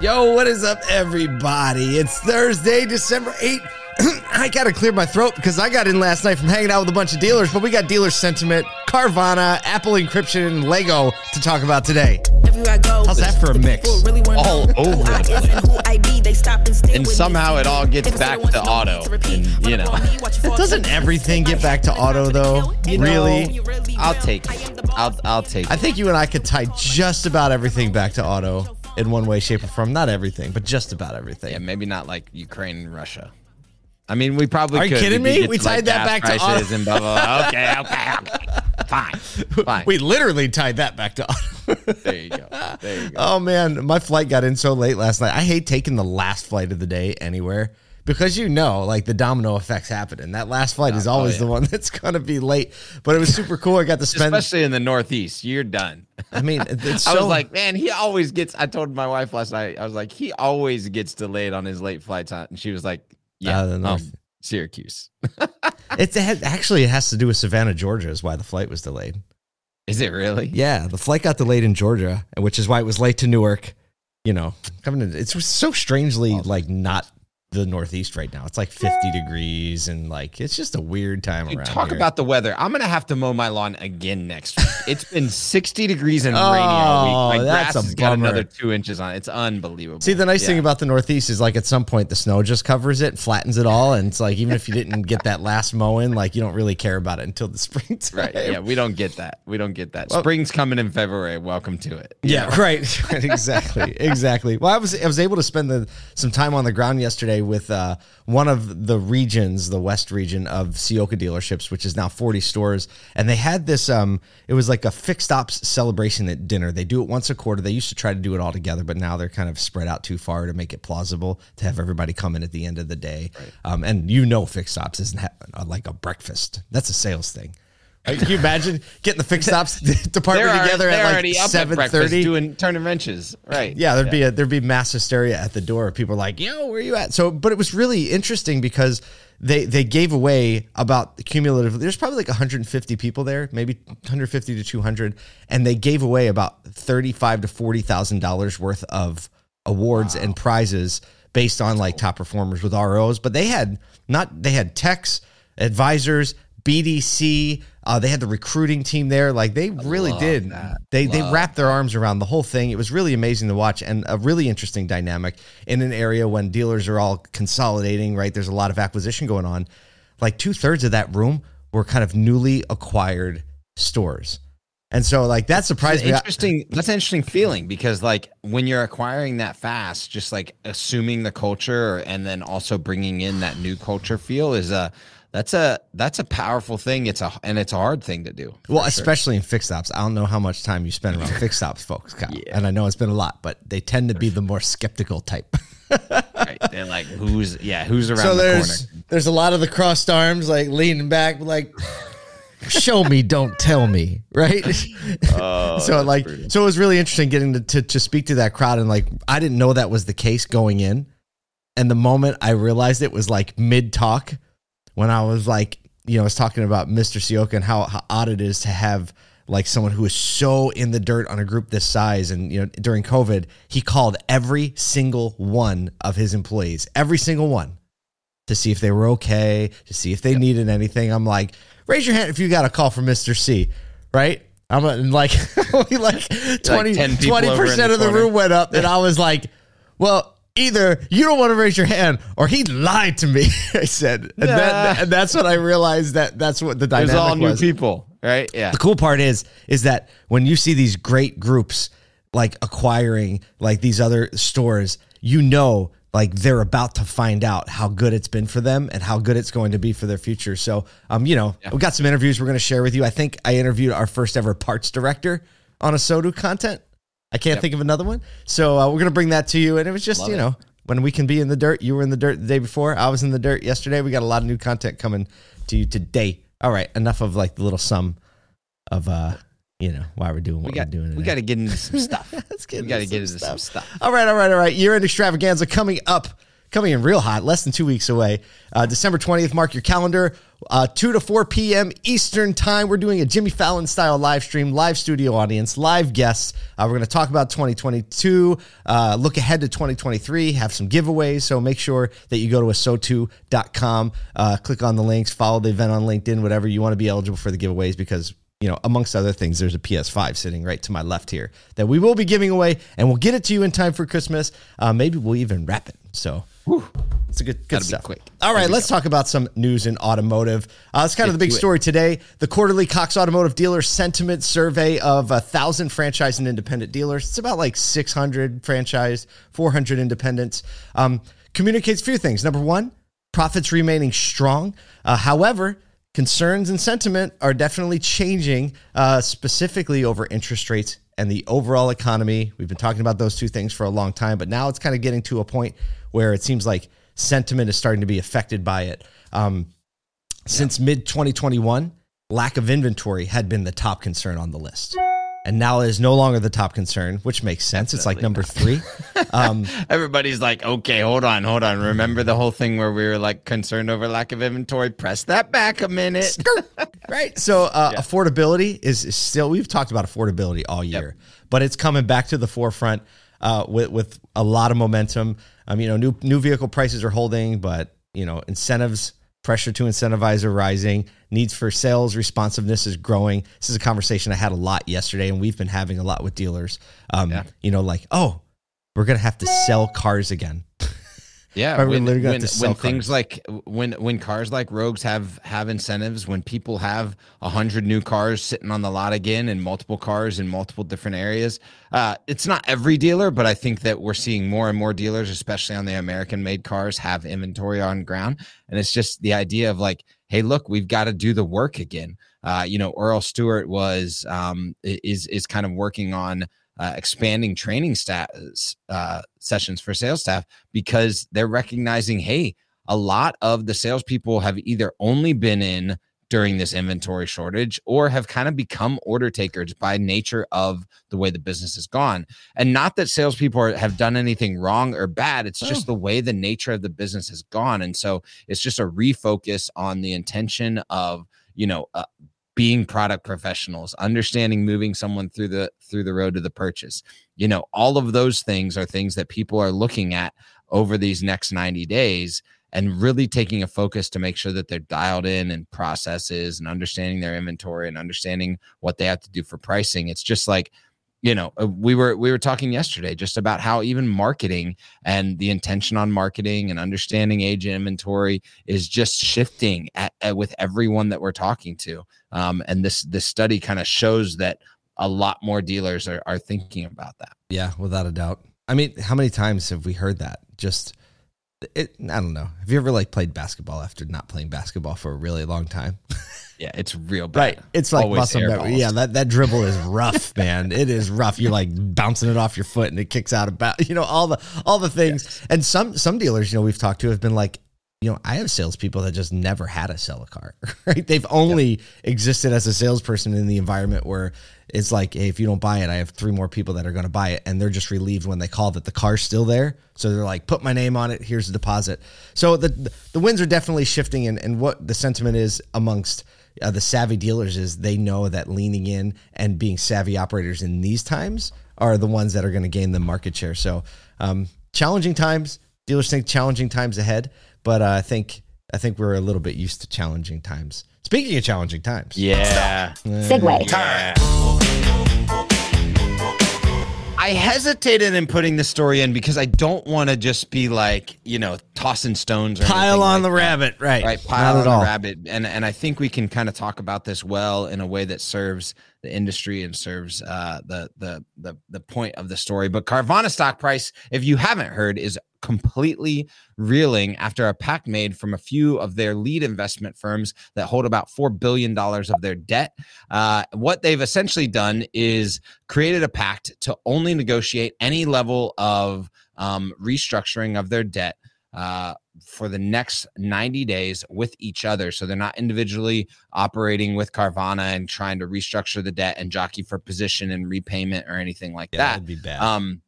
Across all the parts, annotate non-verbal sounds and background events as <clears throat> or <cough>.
Yo, what is up, everybody? It's Thursday, December 8th. <clears throat> I gotta clear my throat because I got in last night from hanging out with a bunch of dealers, but we got dealer sentiment, Carvana, Apple encryption, and Lego to talk about today. How's that for a mix? all over And somehow it all gets back to auto. And, you know, Doesn't everything get back to auto though? Really? I'll take it. I'll I'll take I think you and I could tie just about everything back to auto in one way, shape, or form. Not everything, but just about everything. Yeah, maybe not like Ukraine and Russia. I mean, we probably Are you could. kidding me? We to, like, tied that back to prices and blah blah. blah. Okay, <laughs> okay, okay. Fine, fine. We literally tied that back to there you go. There you go. Oh man, my flight got in so late last night. I hate taking the last flight of the day anywhere because you know, like the domino effects happen, and that last flight is always yeah. the one <laughs> that's gonna be late. But it was super cool. I got to spend. Especially in the Northeast, you're done. I mean, <laughs> it's I was like, man, he always gets. I told my wife last night. I was like, he always gets delayed on his late flights, and she was like, yeah, Ah, the um, Syracuse. <laughs> it's it had- actually it has to do with Savannah, Georgia, is why the flight was delayed. Is it really? Yeah, the flight got delayed in Georgia, which is why it was late to Newark. You know, coming in, it's so strangely like not the Northeast right now. It's like 50 degrees and like it's just a weird time Dude, around talk here. about the weather. I'm gonna have to mow my lawn again next week. It's been 60 degrees and rainy all Oh, week. My that's grass a has got another two inches on it. It's unbelievable. See, the nice thing about the Northeast is like at some point the snow just covers it, flattens it all, and it's like even if you didn't get that last mow in, like you don't really care about it until the <laughs> springtime. right? Yeah, we don't get that. We don't get that. Well- Spring's coming in February. Welcome to it. Yeah, right. right, <laughs> exactly, exactly. Well, I was I was able to spend the, some time on the ground yesterday with uh, one of the regions, the West region of Ciocca dealerships, which is now forty stores, and they had this. Um, it was like a fixed ops celebration at dinner. They do it once a quarter. They used to try to do it all together, but now they're kind of spread out too far to make it plausible to have everybody come in at the end of the day. Um, and you know, fixed ops isn't ha- like a breakfast. That's a sales thing. Like, Can you imagine getting the fixed <laughs> ops <laughs> department They're, together they're at like seven thirty up at seven breakfast doing turning wrenches. Right. Yeah, there'd be a there'd be mass hysteria at the door. People are like, "Yo, where you at?" So, but it was really interesting because they they gave away about cumulatively. There's probably like 150 people there, maybe 150 to 200, and they gave away about 35 to 40 thousand dollars worth of awards and prizes based on like top performers with ROs. But they had not they had techs, advisors, BDC. Uh, they had the recruiting team there. Like they really love did. that. They they wrapped their arms around the whole thing. It was really amazing to watch and a really interesting dynamic in an area when dealers are all consolidating. Right, there's a lot of acquisition going on. Like two thirds of that room were kind of newly acquired stores, and so like that surprised me. Interesting that's an interesting feeling because like when you're acquiring that fast just like assuming the culture and then also bringing in that new culture feel is a that's a that's a powerful thing it's a and it's a hard thing to do Well, especially in fixed ops. I don't know how much time you spend around <laughs> fixed ops folks, Kyle. Yeah. And I know it's been a lot, but they tend to be the more skeptical type. <laughs> right they're like who's yeah who's around so the there's corner there's a lot of the crossed arms, like leaning back, like show me, don't tell me, right? <laughs> oh, so like, brutal. so it was really interesting getting to, to to speak to that crowd, and like, I didn't know that was the case going in, and the moment I realized it was like mid talk, when I was like, you know, I was talking about Mr. Ciocca and how, how odd it is to have like someone who is so in the dirt on a group this size. And, you know, during COVID, he called every single one of his employees, every single one to see if they were okay, to see if they needed anything. I'm like, raise your hand if you got a call from Mr. C, right? I'm <laughs> like, like 20, 10 people over in 20% the of the corner. room went up. And I was like, well, either you don't want to raise your hand or he lied to me. <laughs> I said, and, that, and that's what I realized that that's what the dynamic all new was. people right yeah The cool part is is that when you see these great groups like acquiring like these other stores, you know like they're about to find out how good it's been for them and how good it's going to be for their future. So, um, you know, we got some interviews we're going to share with you. I think I interviewed our first ever parts director on a ASOTU content. I can't think of another one. So uh, we're going to bring that to you. And it was just, Love you it. know, when we can be in the dirt, you were in the dirt the day before. I was in the dirt yesterday. We got a lot of new content coming to you today. All right, enough of like the little sum of uh, you know, why we're doing what we got we're doing. we got to get into some <laughs> stuff Let's get we got to into get some into some stuff All right, all right, all right. Year end extravaganza coming up, coming in real hot, less than two weeks away. Uh, December 20th, mark your calendar. Uh, 2 to 4 p.m. Eastern Time. We're doing a Jimmy Fallon style live stream, live studio audience, live guests. Uh, we're going to talk about 2022, uh, look ahead to 2023, have some giveaways. So make sure that you go to asotu.com, uh, click on the links, follow the event on LinkedIn, whatever you want to be eligible for the giveaways because you know, amongst other things, there's a PS5 sitting right to my left here that we will be giving away, and we'll get it to you in time for Christmas. Uh, maybe we'll even wrap it. So Whew. It's a good, good stuff. quick. All right, let's talk about some news in automotive. Uh, it's kind of the big story today. The quarterly Cox Automotive Dealer Sentiment Survey of a thousand franchise and independent dealers. It's about like 600 franchise, 400 independents. Um, communicates a few things. Number one, profits remaining strong. Uh, however, concerns and sentiment are definitely changing, uh, specifically over interest rates and the overall economy. We've been talking about those two things for a long time, but now it's kind of getting to a point where it seems like sentiment is starting to be affected by it. Um, yeah. Since mid 2021, lack of inventory had been the top concern on the list and now is no longer the top concern, which makes sense. Definitely it's like number not. three. <laughs> Um, Everybody's like, okay, hold on, hold on. Remember the whole thing where we were like concerned over lack of inventory? Press that back a minute. <laughs> right. So uh, yeah. affordability is, is, still, we've talked about affordability all year, yep. but it's coming back to the forefront uh, with, with a lot of momentum. Um, you know, new, new vehicle prices are holding, but, you know, incentives pressure to incentivize are rising. Needs for sales responsiveness is growing. This is a conversation i had a lot yesterday and we've been having a lot with dealers. Um, yeah. you know like oh we're gonna have to sell cars again yeah, when, when, when things like when when cars like Rogues have have incentives, when people have a hundred new cars sitting on the lot again, and multiple cars in multiple different areas, uh, it's not every dealer, but I think that we're seeing more and more dealers, especially on the American made cars, have inventory on ground, and it's just the idea of like, hey, look, we've got to do the work again. Uh, you know, Earl Stewart was um, is is kind of working on uh, expanding training stats, uh, sessions for sales staff because they're recognizing, hey, a lot of the salespeople have either only been in during this inventory shortage or have kind of become order takers by nature of the way the business has gone. And not that salespeople are, have done anything wrong or bad. It's just oh. the way the nature of the business has gone. And so it's just a refocus on the intention of, you know, uh, being product professionals understanding moving someone through the through the road to the purchase. You know all of those things are things that people are looking at over these next 90 days and really taking a focus to make sure that they're dialed in and processes and understanding their inventory and understanding what they have to do for pricing. It's just like you know uh, we were we were talking yesterday just about how even marketing and the intention on marketing and understanding age inventory is just shifting at, at, with everyone that we're talking to um, and this this study kind of shows that a lot more dealers are, are thinking about that yeah without a doubt i mean how many times have we heard that just it, I don't know. Have you ever like played basketball after not playing basketball for a really long time? <laughs> Yeah, it's real bad. Right. It's like muscle memory. Yeah, that, that dribble is rough, <laughs> man. It is rough. You're like bouncing it off your foot and it kicks out about <laughs> you know, all the all the things. Yes. And some some dealers, you know, we've talked to have been like, you know, I have salespeople that just never had to sell a car. <laughs> Right. They've only yep. existed as a salesperson in the environment where it's like, hey, if you don't buy it, I have three more people that are going to buy it, and they're just relieved when they call that the car's still there. So they're like, put my name on it. Here's the deposit. So the the winds are definitely shifting, and and what the sentiment is amongst uh, the savvy dealers is they know that leaning in and being savvy operators in these times are the ones that are going to gain the market share. So um, challenging times. Dealers think challenging times ahead, but uh, I think I think we're a little bit used to challenging times. Speaking of challenging times. Yeah. Segue. Yeah. I hesitated in putting the story in because I don't want to just be like, you know, tossing stones or pile on like the that. rabbit, right? Right, pile Not on the rabbit, and and I think we can kind of talk about this well in a way that serves the industry and serves uh, the the the the point of the story. But Carvana stock price, if you haven't heard, is completely reeling after a pact made from a few of their lead investment firms that hold about $4 billion of their debt. Uh, what they've essentially done is created a pact to only negotiate any level of um, restructuring of their debt uh, for the next 90 days with each other. So they're not individually operating with Carvana and trying to restructure the debt and jockey for position and repayment or anything like yeah, that. That'd be bad. Um,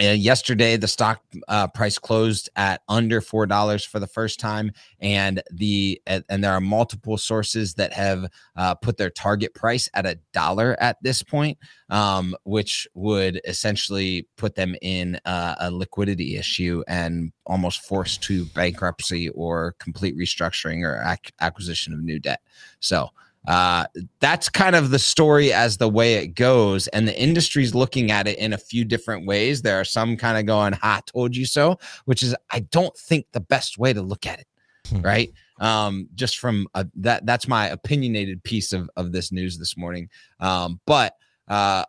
yesterday, the stock uh, price closed at under four dollars for the first time, and the and there are multiple sources that have uh, put their target price at a dollar at this point, um, which would essentially put them in a liquidity issue and almost forced to bankruptcy or complete restructuring or ac- acquisition of new debt. So uh, that's kind of the story as the way it goes. And the industry's looking at it in a few different ways. There are some kind of going, ha, told you so, which is, I don't think the best way to look at it. Hmm. Right. Um, just from a, that, that's my opinionated piece of, of this news this morning. Um, but, uh,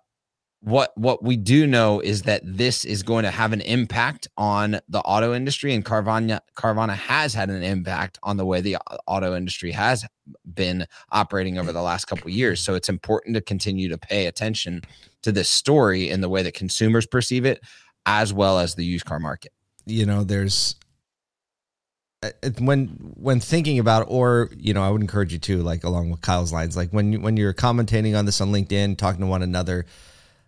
what what we do know is that this is going to have an impact on the auto industry and Carvana Carvana has had an impact on the way the auto industry has been operating over the last couple years. So it's important to continue to pay attention to this story in the way that consumers perceive it as well as the used car market. You know there's uh, when when thinking about or you know I would encourage you to like along with Kyle's lines like when you, when you're commentating on this on LinkedIn talking to one another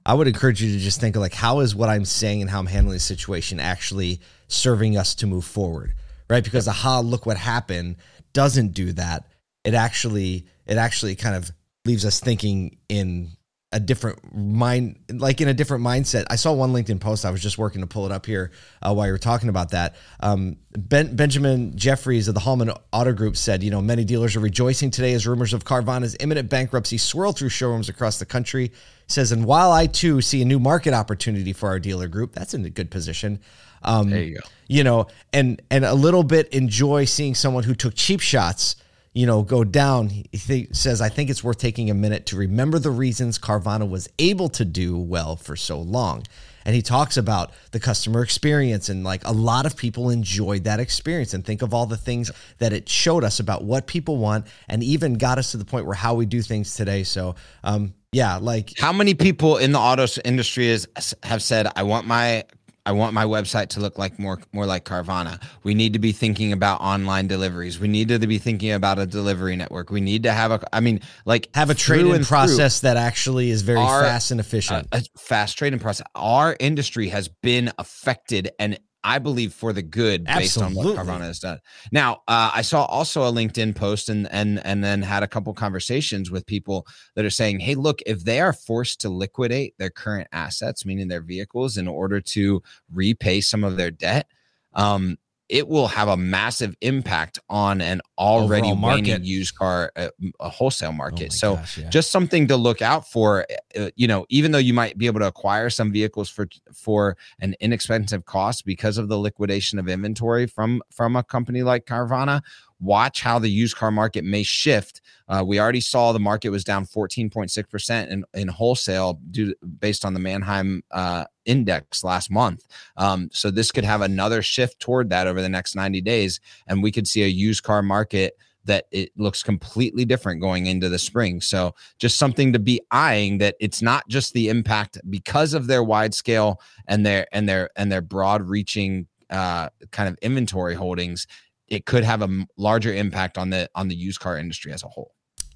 I would encourage you to just think of like how is what I'm saying and how I'm handling the situation actually serving us to move forward, right? Because aha, look what happened doesn't do that. It actually it actually kind of leaves us thinking in a different mind, like in a different mindset. I saw one LinkedIn post. I was just working to pull it up here uh, while you were talking about that. Um, ben, Benjamin Jeffries of the Hallman Auto Group said, you know, many dealers are rejoicing today as rumors of Carvana's imminent bankruptcy swirl through showrooms across the country. Says, and while I too see a new market opportunity for our dealer group, that's in a good position. Um, there you go. You know, and and a little bit enjoy seeing someone who took cheap shots you know, go down. He th- says, I think it's worth taking a minute to remember the reasons Carvana was able to do well for so long. And he talks about the customer experience and like a lot of people enjoyed that experience and think of all the things that it showed us about what people want and even got us to the point where how we do things today. So, um, yeah, like how many people in the auto industry is have said, I want my I want my website to look like more more like Carvana. We need to be thinking about online deliveries. We need to be thinking about a delivery network. We need to have a I mean like have a trade-in process that actually is very our, fast and efficient. Uh, a fast trade-in process. Our industry has been affected and I believe for the good based Absolutely. on what Carvana has done. Now, uh, I saw also a LinkedIn post and and and then had a couple conversations with people that are saying, "Hey, look, if they are forced to liquidate their current assets, meaning their vehicles, in order to repay some of their debt, um, it will have a massive impact on an already waning used car uh, a wholesale market. Oh so gosh, yeah. just something to look out for. Uh, you know, even though you might be able to acquire some vehicles for for an inexpensive cost because of the liquidation of inventory from from a company like Carvana, watch how the used car market may shift. Uh, we already saw the market was down 14.6% in, in wholesale due based on the Manheim uh, index last month. Um, so this could have another shift toward that over the next 90 days. And we could see a used car market that it looks completely different going into the spring. So just something to be eyeing that it's not just the impact because of their wide scale and their and their and their broad reaching uh, kind of inventory holdings it could have a larger impact on the on the used car industry as a whole.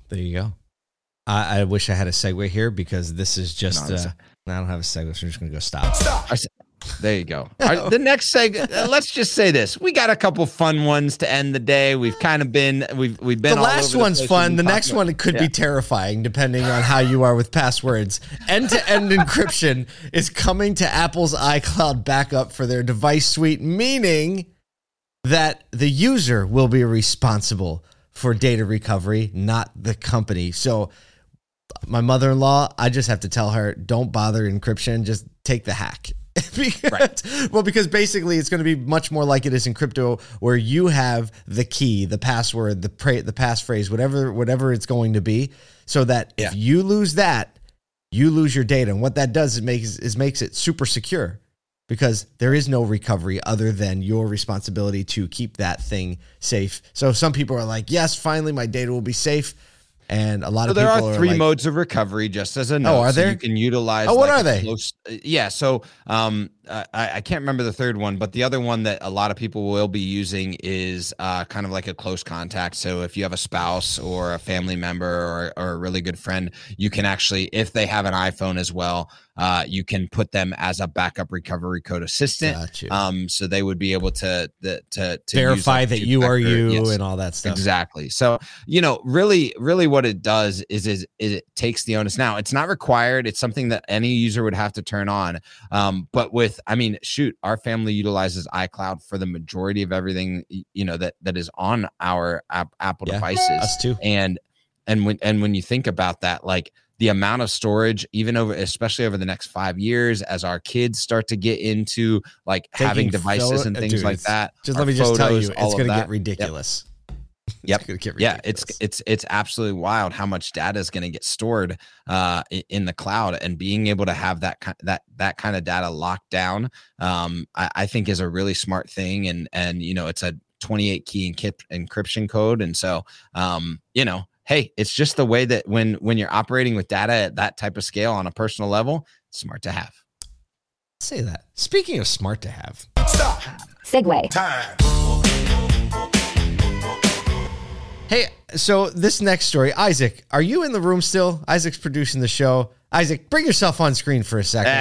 There you go. I, I wish I had a segue here because this is just. Uh, I don't have a segue, so I'm just gonna go stop. Stop. There you go. <laughs> Right, the next segment. Uh, let's just say this: we got a couple fun ones to end the day. We've kind of been we've we've been. The last one's the fun. The next one could yeah. be terrifying, depending on how you are with passwords. End-to-end encryption is coming to Apple's iCloud backup for their device suite, meaning that the user will be responsible for data recovery, not the company. So, my mother in law, I just have to tell her, don't bother encryption, just take the hack. <laughs> because, right. Well, because basically it's going to be much more like it is in crypto, where you have the key, the password, the pra- the passphrase, whatever whatever it's going to be, so that yeah. if you lose that, you lose your data. And what that does is makes is makes it super secure because there is no recovery other than your responsibility to keep that thing safe. So some people are like, "Yes, finally my data will be safe." And a lot so of there are three are like, modes of recovery, just as a note. Oh, are there? So you can utilize. Oh, what like are they? Close, yeah. So um, I, I can't remember the third one, but the other one that a lot of people will be using is uh, kind of like a close contact. So if you have a spouse or a family member or, or a really good friend, you can actually, if they have an iPhone as well, uh, you can put them as a backup recovery code assistant. Gotcha. Um, so they would be able to the, to, to Verify that you are you yes. and all that stuff. Exactly. So, you know, really, really what it does is, is, is it takes the onus. Now it's not required. It's something that any user would have to turn on. Um, but with, I mean, shoot, our family utilizes iCloud for the majority of everything, you know, that, that is on our app, Apple Yeah. devices. Us too. And, and when, and when you think about that, like the amount of storage, even over, especially over the next five years, as our kids start to get into like having devices photo- and things dude, like that. Just let me just tell you, it's going to get ridiculous. <laughs> Yep. It's yeah it's it's it's absolutely wild how much data is going to get stored uh in the cloud and being able to have that ki- that that kind of data locked down um I, I think is a really smart thing and and you know it's a 28 key encryp- encryption code and so um you know hey it's just the way that when when you're operating with data at that type of scale on a personal level it's smart to have say that. Speaking of smart to have, Stop. Segue. Time. Hey, so this next story, Isaac, are you in the room still? Isaac's producing the show. Isaac, bring yourself on screen for a second.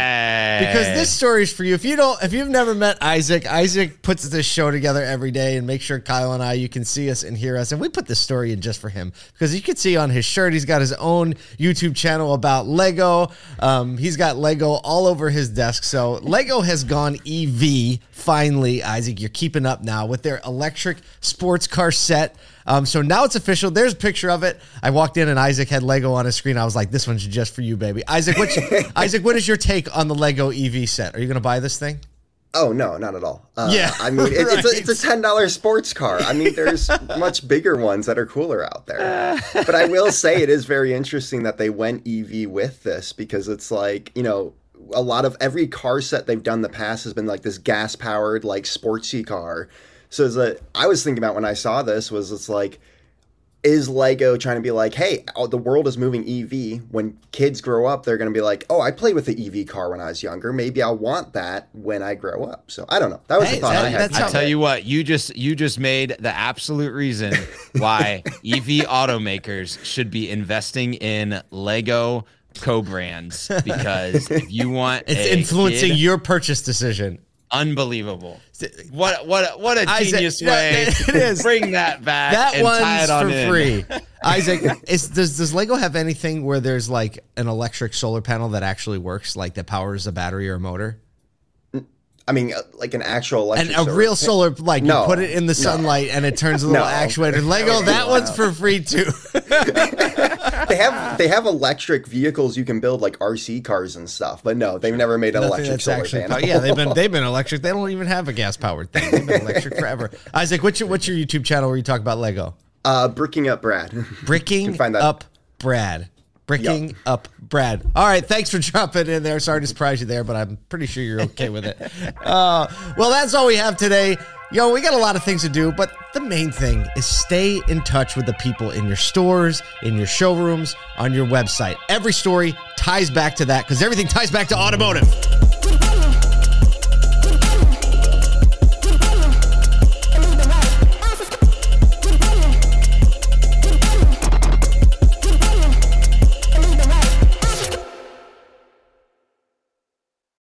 Because this story is for you. If you don't, if you've never met Isaac, Isaac puts this show together every day and make sure Kyle and I, you can see us and hear us. And we put this story in just for him because you can see on his shirt, he's got his own YouTube channel about Lego. Um, he's got Lego all over his desk. So Lego has gone EV. Finally, Isaac, you're keeping up now with their electric sports car set. Um, so now it's official. There's a picture of it. I walked in and Isaac had Lego on his screen. I was like, "This one's just for you, baby." Isaac, what's, <laughs> Isaac, what is your take on the Lego EV set? Are you going to buy this thing? Oh no, not at all. Uh, Yeah, I mean it, it's, a, it's a ten dollars sports car. I mean, there's much bigger ones that are cooler out there. But I will say it is very interesting that they went EV with this because it's like you know a lot of every car set they've done in the past has been like this gas powered like sportsy car. So it's a, I was thinking about when I saw this was it's like is Lego trying to be like, hey, oh, the world is moving EV. When kids grow up, they're going to be like, oh, I played with the EV car when I was younger. Maybe I'll want that when I grow up. So I don't know. That was Hey, the thought that- I had. I how- tell you what, you just you just made the absolute reason <laughs> why EV automakers should be investing in Lego co-brands because if you want <laughs> It's a influencing kid- your purchase decision. Unbelievable. What what what a Isaac, genius way it to is. <laughs> bring that back. That and tie it one's on for in. free. <laughs> Isaac, is, does does Lego have anything where there's like an electric solar panel that actually works, like that powers a battery or a motor, I mean, uh, like an actual and a real solar like No, you put it in the sunlight and it turns a <laughs> little No. actuator. <laughs> Lego, that one's for free too. <laughs> They have they have electric vehicles you can build like RC cars and stuff, but no, they've never made an Nothing electric that's solar actually panel. pow- yeah, they've been they've been electric. They don't even have a gas powered thing. They've been electric forever. Isaac, what's your what's your YouTube channel where you talk about Lego? uh, bricking up Brad. Bricking find that- up Brad. Bricking up Brad. All right, thanks for <laughs> dropping in there. Sorry to surprise you there, but I'm pretty sure you're okay with it. <laughs> Uh, well, that's all we have today. Yo, we got a lot of things to do, but the main thing is stay in touch with the people in your stores, in your showrooms, on your website. Every story ties back to that because everything ties back to automotive.